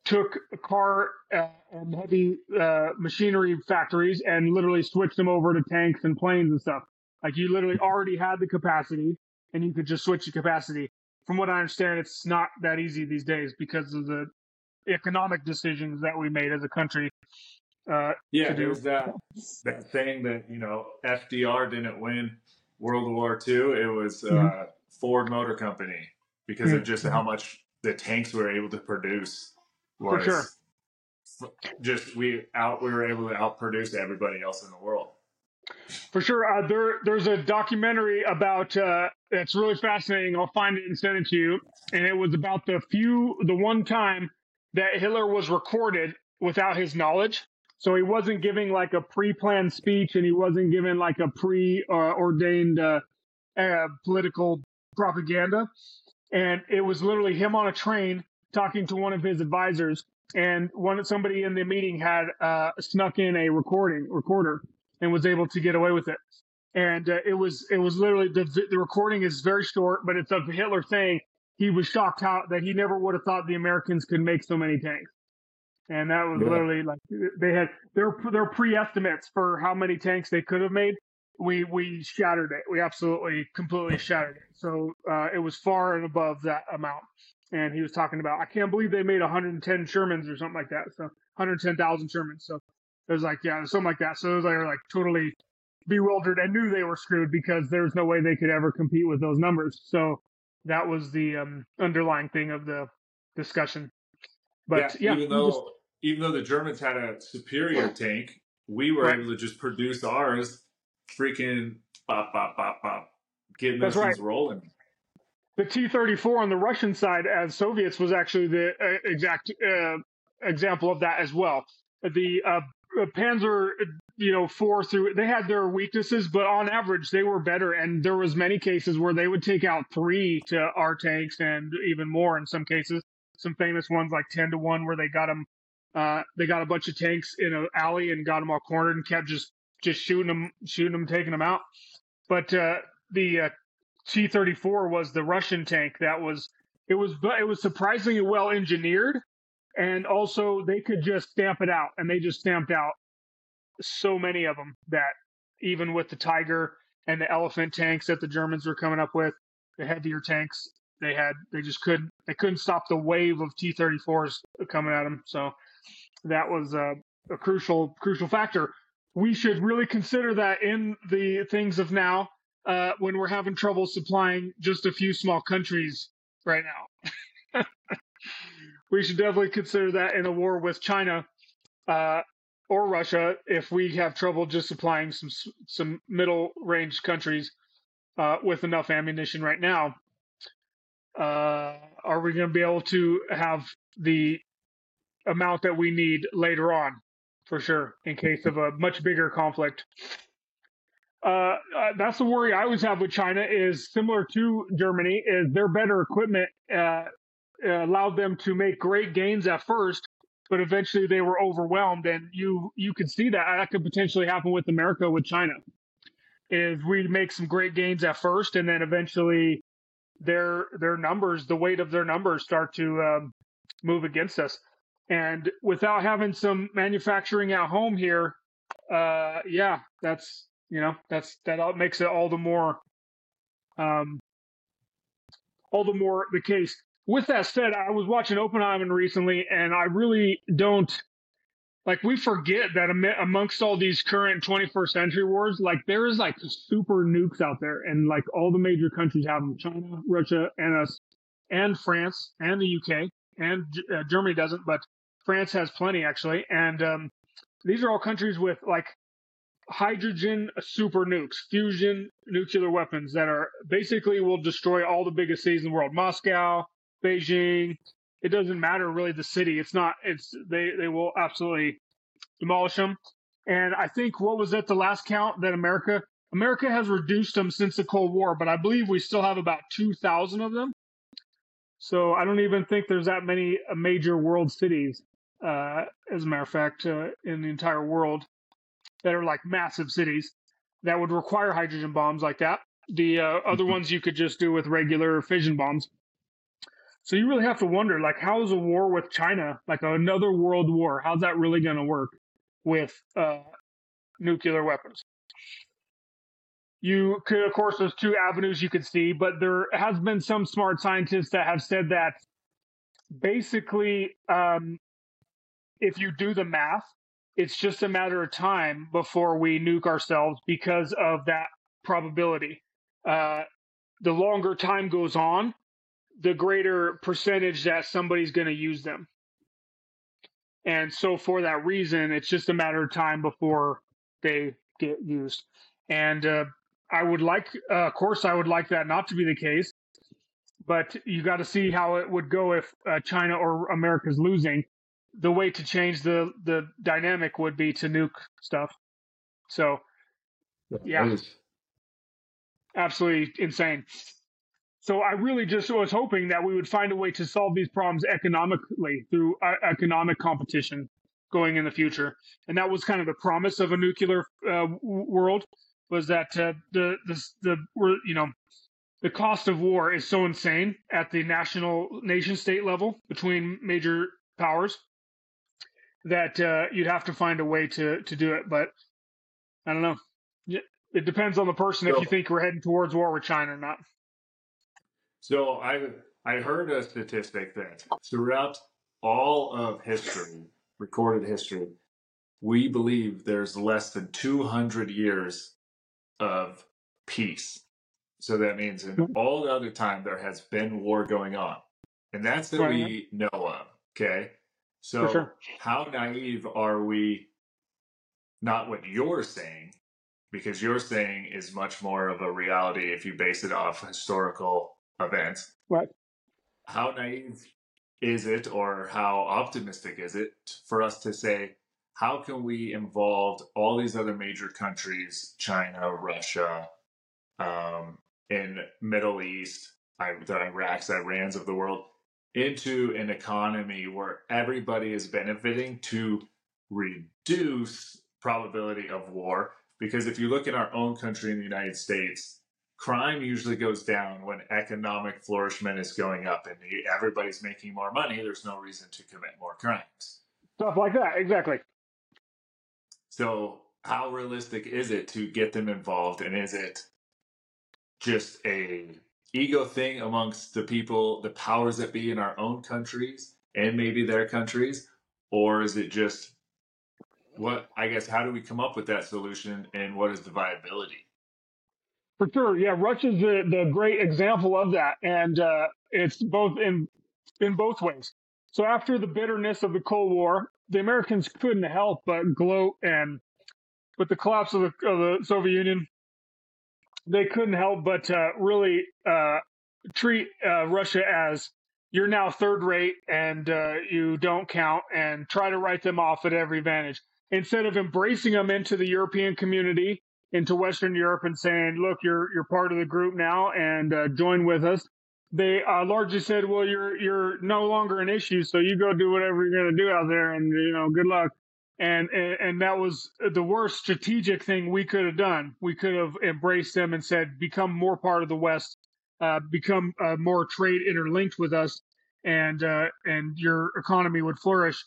took car uh, and heavy uh, machinery factories and literally switched them over to tanks and planes and stuff. Like you literally already had the capacity and you could just switch the capacity. From what I understand, it's not that easy these days because of the economic decisions that we made as a country uh, yeah, there's that that thing that you know FDR didn't win World War II. It was uh, mm-hmm. Ford Motor Company because mm-hmm. of just how much the tanks were able to produce. For sure. Just we out we were able to outproduce everybody else in the world. For sure. Uh, there, there's a documentary about uh, it's really fascinating. I'll find it and send it to you. And it was about the few, the one time that Hitler was recorded without his knowledge. So he wasn't giving like a pre-planned speech, and he wasn't given like a pre-ordained uh, uh, political propaganda. And it was literally him on a train talking to one of his advisors, and one somebody in the meeting had uh, snuck in a recording recorder and was able to get away with it. And uh, it was it was literally the the recording is very short, but it's of Hitler saying he was shocked how that he never would have thought the Americans could make so many tanks. And that was yeah. literally like they had their their pre-estimates for how many tanks they could have made. We we shattered it. We absolutely completely shattered it. So uh, it was far and above that amount. And he was talking about I can't believe they made 110 Shermans or something like that. So 110,000 Shermans. So it was like, yeah, something like that. So it was like, like totally bewildered and knew they were screwed because there was no way they could ever compete with those numbers. So that was the um, underlying thing of the discussion. But yeah, yeah even though just, even though the Germans had a superior tank, we were right. able to just produce ours, freaking pop pop pop pop, getting those things rolling. The T thirty four on the Russian side, as Soviets, was actually the uh, exact uh, example of that as well. The uh, Panzer, you know, four through they had their weaknesses, but on average they were better. And there was many cases where they would take out three to our tanks, and even more in some cases. Some famous ones like ten to one, where they got them, uh, they got a bunch of tanks in an alley and got them all cornered and kept just just shooting them, shooting them, taking them out. But uh, the uh, T thirty four was the Russian tank that was it was it was surprisingly well engineered and also they could just stamp it out and they just stamped out so many of them that even with the tiger and the elephant tanks that the germans were coming up with the heavier tanks they had they just couldn't they couldn't stop the wave of t-34s coming at them so that was a, a crucial crucial factor. We should really consider that in the things of now uh, when we're having trouble supplying just a few small countries right now. We should definitely consider that in a war with China uh, or Russia if we have trouble just supplying some some middle range countries uh, with enough ammunition right now. Uh, are we going to be able to have the amount that we need later on, for sure, in case of a much bigger conflict? Uh, uh, that's the worry I always have with China is similar to Germany is their better equipment uh, allowed them to make great gains at first, but eventually they were overwhelmed. And you you could see that that could potentially happen with America with China. Is we make some great gains at first, and then eventually their their numbers, the weight of their numbers, start to um, move against us. And without having some manufacturing at home here, uh, yeah, that's you know that's that makes it all the more um, all the more the case with that said, I was watching Oppenheimer recently, and I really don't like. We forget that amongst all these current 21st century wars, like there is like super nukes out there, and like all the major countries have them: China, Russia, and us, and France, and the UK, and uh, Germany doesn't, but France has plenty actually. And um, these are all countries with like hydrogen super nukes, fusion nuclear weapons that are basically will destroy all the biggest cities in the world: Moscow, Beijing. It doesn't matter really the city. It's not. It's they they will absolutely demolish them. And I think what was at the last count that America America has reduced them since the Cold War, but I believe we still have about two thousand of them. So I don't even think there's that many uh, major world cities, uh, as a matter of fact, uh, in the entire world that are like massive cities that would require hydrogen bombs like that. The uh, other mm-hmm. ones you could just do with regular fission bombs. So you really have to wonder, like, how is a war with China, like another world war, how's that really going to work with uh, nuclear weapons? You could, of course, there's two avenues you could see, but there has been some smart scientists that have said that basically, um, if you do the math, it's just a matter of time before we nuke ourselves because of that probability. Uh, the longer time goes on, the greater percentage that somebody's going to use them. And so, for that reason, it's just a matter of time before they get used. And uh, I would like, uh, of course, I would like that not to be the case. But you got to see how it would go if uh, China or America's losing. The way to change the the dynamic would be to nuke stuff. So, yeah, absolutely insane. So I really just was hoping that we would find a way to solve these problems economically through uh, economic competition going in the future, and that was kind of the promise of a nuclear uh, world was that uh, the the the you know the cost of war is so insane at the national nation state level between major powers that uh, you'd have to find a way to to do it. But I don't know. It depends on the person so, if you think we're heading towards war with China or not. So I I heard a statistic that throughout all of history, recorded history, we believe there's less than 200 years of peace. So that means in mm-hmm. all the other time there has been war going on. And that's that we know of. Okay. So sure. how naive are we? Not what you're saying, because you're saying is much more of a reality if you base it off historical events. Right. How naive is it, or how optimistic is it for us to say how can we involve all these other major countries, China, Russia, um, in Middle East, the Iraqs, Irans of the world, into an economy where everybody is benefiting to reduce probability of war. Because if you look at our own country in the United States, crime usually goes down when economic flourishment is going up and everybody's making more money. There's no reason to commit more crimes. Stuff like that, exactly. So, how realistic is it to get them involved, and is it just a ego thing amongst the people, the powers that be in our own countries and maybe their countries, or is it just what? I guess how do we come up with that solution, and what is the viability? For sure, yeah, Russia's the, the great example of that, and uh, it's both in in both ways. So after the bitterness of the Cold War, the Americans couldn't help but gloat and with the collapse of the, of the Soviet Union, they couldn't help but uh, really uh, treat uh, Russia as you're now third rate and uh, you don't count and try to write them off at every advantage. Instead of embracing them into the European community, into Western Europe and saying, look, you're, you're part of the group now and uh, join with us they uh, largely said, "Well, you're you're no longer an issue, so you go do whatever you're going to do out there, and you know, good luck." And, and and that was the worst strategic thing we could have done. We could have embraced them and said, "Become more part of the West, uh, become uh, more trade interlinked with us, and uh, and your economy would flourish."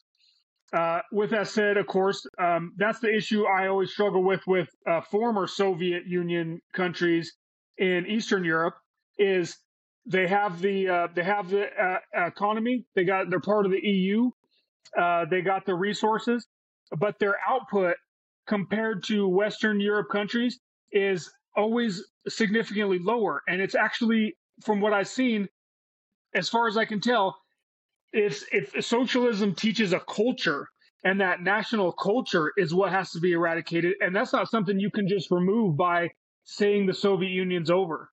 Uh, with that said, of course, um, that's the issue I always struggle with with uh, former Soviet Union countries in Eastern Europe is they have the uh, they have the uh, economy. They got they're part of the EU. Uh, they got the resources, but their output compared to Western Europe countries is always significantly lower. And it's actually, from what I've seen, as far as I can tell, if if socialism teaches a culture and that national culture is what has to be eradicated, and that's not something you can just remove by saying the Soviet Union's over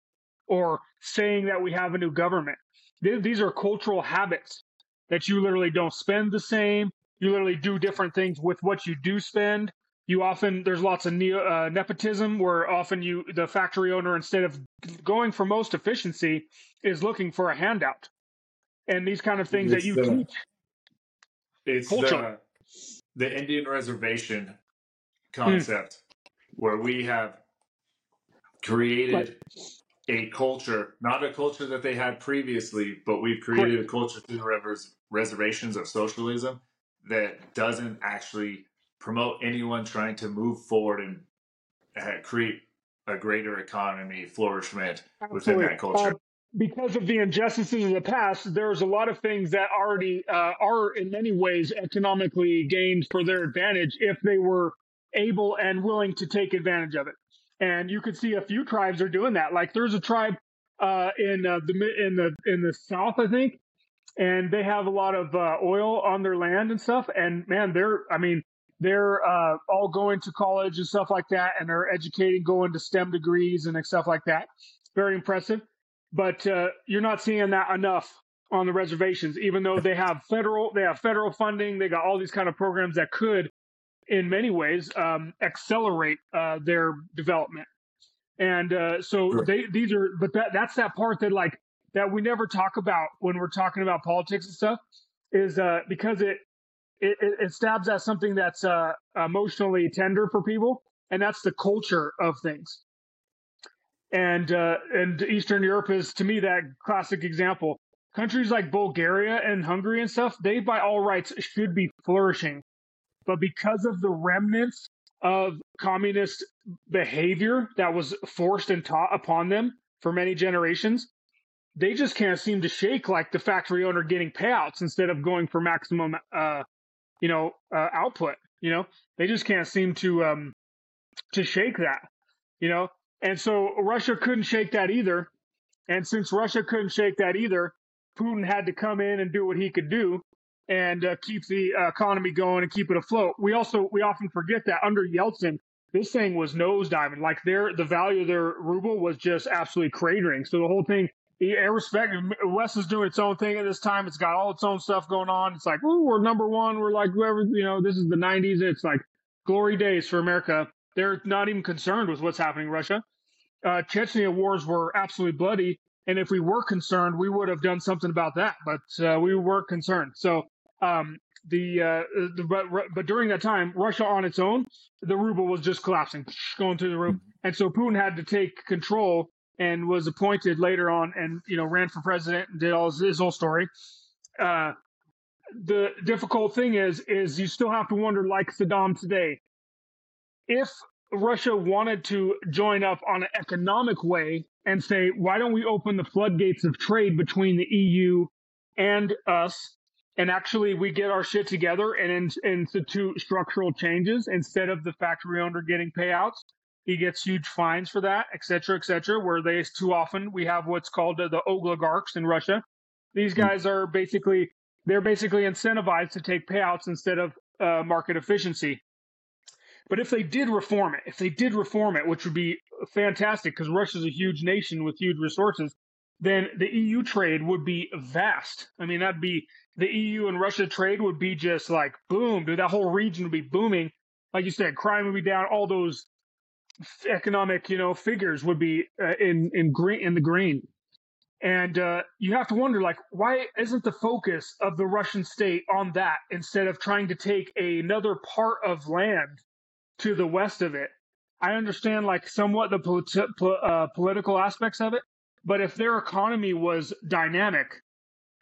or saying that we have a new government. These are cultural habits that you literally don't spend the same. You literally do different things with what you do spend. You often there's lots of neo, uh, nepotism where often you the factory owner instead of going for most efficiency is looking for a handout, and these kind of things it's that you the, teach. It's the, the Indian reservation concept hmm. where we have created a culture, not a culture that they had previously, but we've created a culture through the rivers, reservations of socialism that doesn't actually promote anyone trying to move forward and uh, create a greater economy flourishment within that culture. Because of the injustices of the past, there's a lot of things that already uh, are in many ways economically gained for their advantage if they were able and willing to take advantage of it and you could see a few tribes are doing that. Like there's a tribe uh, in uh, the in the in the south, I think, and they have a lot of uh, oil on their land and stuff. And man, they're I mean they're uh, all going to college and stuff like that, and they're educating, going to STEM degrees and stuff like that. Very impressive. But uh, you're not seeing that enough on the reservations, even though they have federal, they have federal funding, they got all these kind of programs that could, in many ways, um, accelerate uh, their development. And uh, so they these are, but that that's that part that like that we never talk about when we're talking about politics and stuff is uh, because it, it it stabs at something that's uh, emotionally tender for people, and that's the culture of things. And uh, and Eastern Europe is to me that classic example. Countries like Bulgaria and Hungary and stuff, they by all rights should be flourishing, but because of the remnants of communist behavior that was forced and taught upon them for many generations, they just can't seem to shake like the factory owner getting payouts instead of going for maximum, uh, you know, uh, output. You know, they just can't seem to um, to shake that. You know, and so Russia couldn't shake that either. And since Russia couldn't shake that either, Putin had to come in and do what he could do and uh, keep the uh, economy going and keep it afloat. We also we often forget that under Yeltsin, this thing was nosediving. Like their the value of their ruble was just absolutely cratering. So the whole thing, irrespective, West is doing its own thing at this time. It's got all its own stuff going on. It's like, ooh, we're number one. We're like whoever you know. This is the '90s. It's like glory days for America. They're not even concerned with what's happening in Russia. Uh, Chechnya wars were absolutely bloody. And if we were concerned, we would have done something about that. But uh, we weren't concerned. So um, the, uh, the but, but during that time, Russia on its own, the ruble was just collapsing, going through the roof, mm-hmm. and so Putin had to take control and was appointed later on, and you know ran for president and did all his, his whole story. Uh, the difficult thing is, is you still have to wonder, like Saddam today, if Russia wanted to join up on an economic way and say, why don't we open the floodgates of trade between the EU and us and actually we get our shit together and in, institute structural changes instead of the factory owner getting payouts. He gets huge fines for that, et cetera, et cetera, where they too often we have what's called the, the oligarchs in Russia. These hmm. guys are basically, they're basically incentivized to take payouts instead of uh, market efficiency. But if they did reform it, if they did reform it, which would be fantastic because Russia's a huge nation with huge resources, then the EU trade would be vast. I mean, that'd be the EU and Russia trade would be just like boom, dude. That whole region would be booming. Like you said, crime would be down. All those economic, you know, figures would be uh, in in green in the green. And uh, you have to wonder, like, why isn't the focus of the Russian state on that instead of trying to take another part of land to the west of it? I understand, like, somewhat the politi- uh, political aspects of it, but if their economy was dynamic,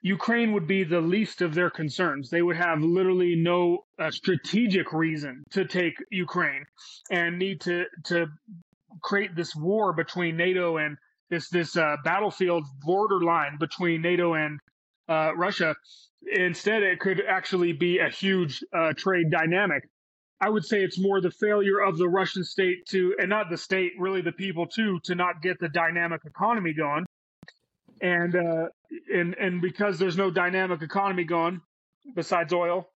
Ukraine would be the least of their concerns. They would have literally no uh, strategic reason to take Ukraine and need to to create this war between NATO and this this uh, battlefield borderline between NATO and uh, Russia. Instead, it could actually be a huge uh, trade dynamic. I would say it's more the failure of the Russian state to, and not the state, really the people too, to not get the dynamic economy going and uh, and and because there's no dynamic economy going besides oil,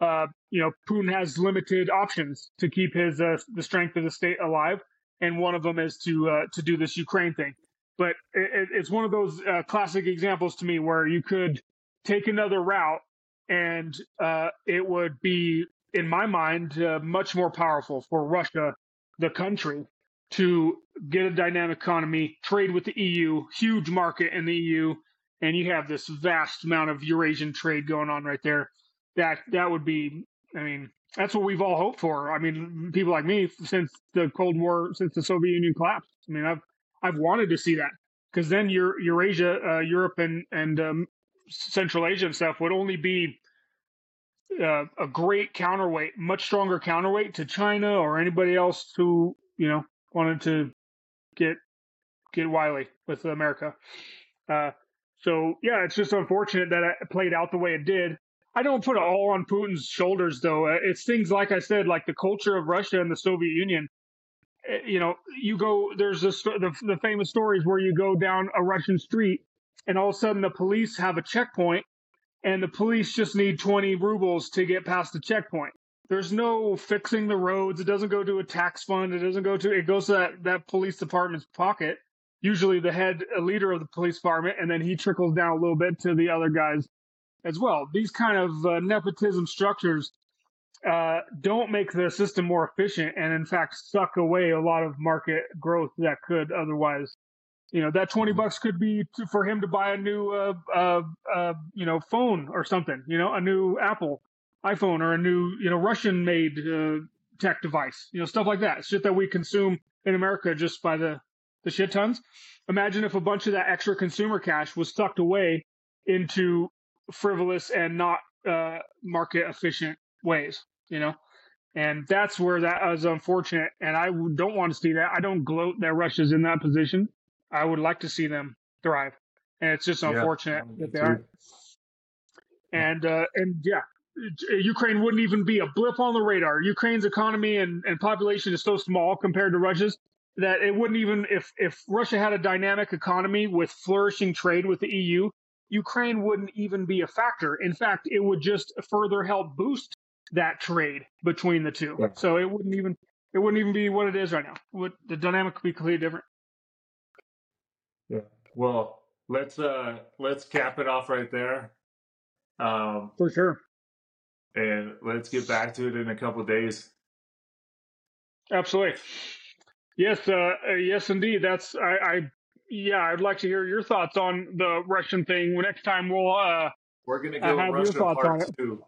uh, you know, Putin has limited options to keep his uh, the strength of the state alive, and one of them is to uh, to do this Ukraine thing. But it, it's one of those uh, classic examples to me where you could take another route, and uh, it would be, in my mind, uh, much more powerful for Russia, the country, to get a dynamic economy, trade with the EU, huge market in the EU, and you have this vast amount of Eurasian trade going on right there. That that would be, I mean, that's what we've all hoped for. I mean, people like me since the Cold War, since the Soviet Union collapsed. I mean, I've I've wanted to see that because then your Eurasia, uh, Europe, and and um, Central Asia and stuff would only be uh, a great counterweight, much stronger counterweight to China or anybody else who you know wanted to get get wily with America. Uh, so yeah, it's just unfortunate that it played out the way it did. I don't put it all on Putin's shoulders though. Uh, it's things like I said, like the culture of Russia and the Soviet Union. Uh, you know, you go there's this, the the famous stories where you go down a Russian street and all of a sudden the police have a checkpoint and the police just need 20 rubles to get past the checkpoint. there's no fixing the roads. It doesn't go to a tax fund. It doesn't go to. It goes to that that police department's pocket. Usually the head leader of the police department, and then he trickles down a little bit to the other guys as well. These kind of uh, nepotism structures uh, don't make the system more efficient, and in fact suck away a lot of market growth that could otherwise. You know that twenty bucks could be to, for him to buy a new, uh, uh, uh, you know, phone or something. You know, a new Apple iPhone or a new, you know, Russian-made uh, tech device. You know, stuff like that. Shit that we consume in America just by the the shit tons. Imagine if a bunch of that extra consumer cash was sucked away into frivolous and not uh, market efficient ways, you know? And that's where that is unfortunate. And I don't want to see that. I don't gloat that Russia's in that position. I would like to see them thrive. And it's just unfortunate yeah, that they aren't. And, uh, and yeah, Ukraine wouldn't even be a blip on the radar. Ukraine's economy and, and population is so small compared to Russia's that it wouldn't even if if Russia had a dynamic economy with flourishing trade with the EU, Ukraine wouldn't even be a factor. In fact, it would just further help boost that trade between the two. Yeah. So it wouldn't even it wouldn't even be what it is right now. Would the dynamic would be completely different. Yeah. Well, let's uh let's cap it off right there. Um For sure. And let's get back to it in a couple days. Absolutely. Yes, uh, uh, yes, indeed. That's I, I, yeah. I'd like to hear your thoughts on the Russian thing. Next time we'll uh, we're gonna go Russia part two.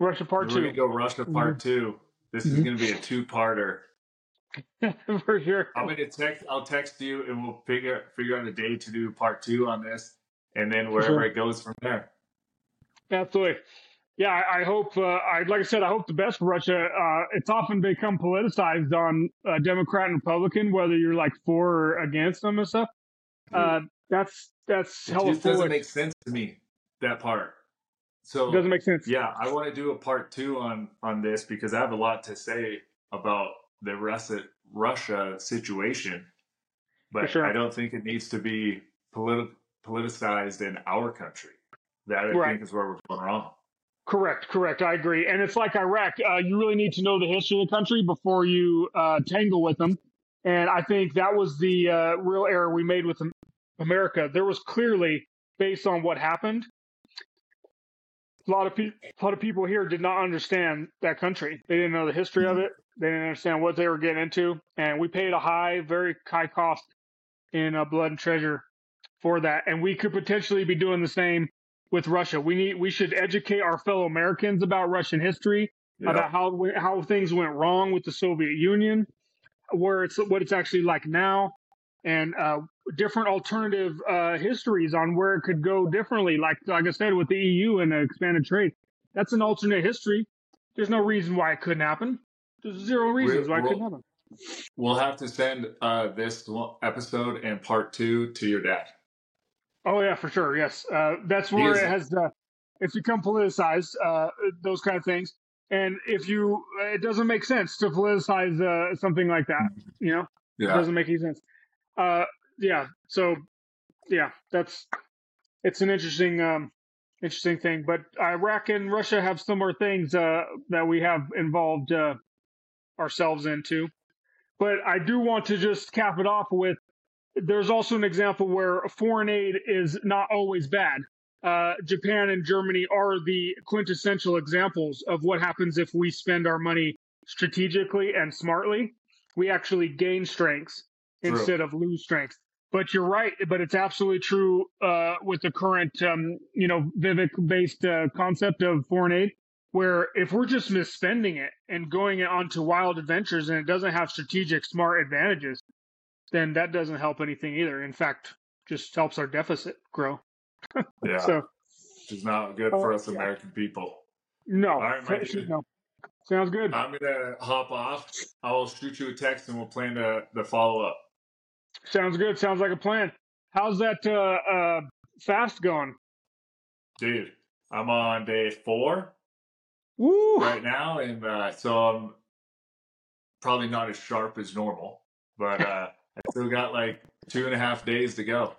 Russia part we're two. We're gonna go Russia part mm-hmm. two. This mm-hmm. is gonna be a two-parter. For sure. I'm gonna text. I'll text you, and we'll figure figure out a day to do part two on this, and then wherever sure. it goes from there. Absolutely yeah, I, I hope. Uh, I like I said, I hope the best for Russia. Uh, it's often become politicized on uh, Democrat and Republican, whether you're like for or against them and stuff. Uh, that's that's it just doesn't make sense to me that part. So it doesn't make sense. Yeah, I want to do a part two on on this because I have a lot to say about the Russia Russia situation, but sure. I don't think it needs to be politi- politicized in our country. That I right. think is where we're going wrong. Correct, correct. I agree. And it's like Iraq. Uh, you really need to know the history of the country before you uh, tangle with them. And I think that was the uh, real error we made with America. There was clearly, based on what happened, a lot of people, a lot of people here did not understand that country. They didn't know the history of it. They didn't understand what they were getting into, and we paid a high, very high cost in uh, blood and treasure for that. And we could potentially be doing the same with Russia. We need we should educate our fellow Americans about Russian history, yeah. about how how things went wrong with the Soviet Union, where it's what it's actually like now, and uh, different alternative uh, histories on where it could go differently. Like like I said, with the EU and the expanded trade, that's an alternate history. There's no reason why it couldn't happen. There's zero reasons why it couldn't happen. We'll have to send uh, this episode and part two to your dad. Oh yeah, for sure. Yes, uh, that's where it has uh, it's become politicized. Uh, those kind of things, and if you, it doesn't make sense to politicize uh, something like that. You know, yeah. it doesn't make any sense. Uh, yeah. So, yeah, that's it's an interesting, um, interesting thing. But Iraq and Russia have similar things uh, that we have involved uh, ourselves into. But I do want to just cap it off with there's also an example where foreign aid is not always bad. Uh, Japan and Germany are the quintessential examples of what happens if we spend our money strategically and smartly. We actually gain strengths true. instead of lose strength. But you're right. But it's absolutely true uh, with the current, um, you know, Vivek-based uh, concept of foreign aid, where if we're just misspending it and going it onto wild adventures and it doesn't have strategic, smart advantages, then that doesn't help anything either. In fact, just helps our deficit grow. yeah. So it's not good for us American people. No. All right, no. Sounds good. I'm gonna hop off. I'll shoot you a text and we'll plan the, the follow up. Sounds good. Sounds like a plan. How's that uh, uh, fast going? Dude, I'm on day four Woo! right now, and uh, so I'm probably not as sharp as normal, but uh, I still got like two and a half days to go.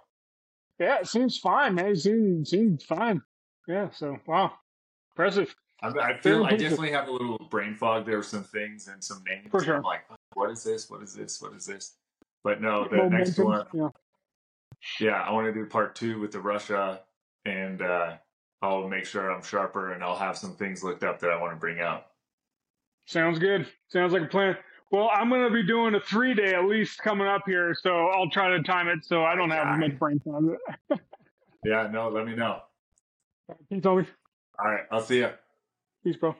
Yeah, it seems fine, man. It seems, seems fine. Yeah, so wow. Impressive. I, I feel I definitely have a little brain fog. There were some things and some names. For sure. I'm like, what is this? What is this? What is this? But no, the next one. Yeah. Yeah, I want to do part two with the Russia, and uh, I'll make sure I'm sharper, and I'll have some things looked up that I want to bring out. Sounds good. Sounds like a plan. Well, I'm going to be doing a three day at least coming up here, so I'll try to time it so I don't have as much brain time. yeah, no, let me know. Peace, Toby. All right, I'll see you. Peace, bro.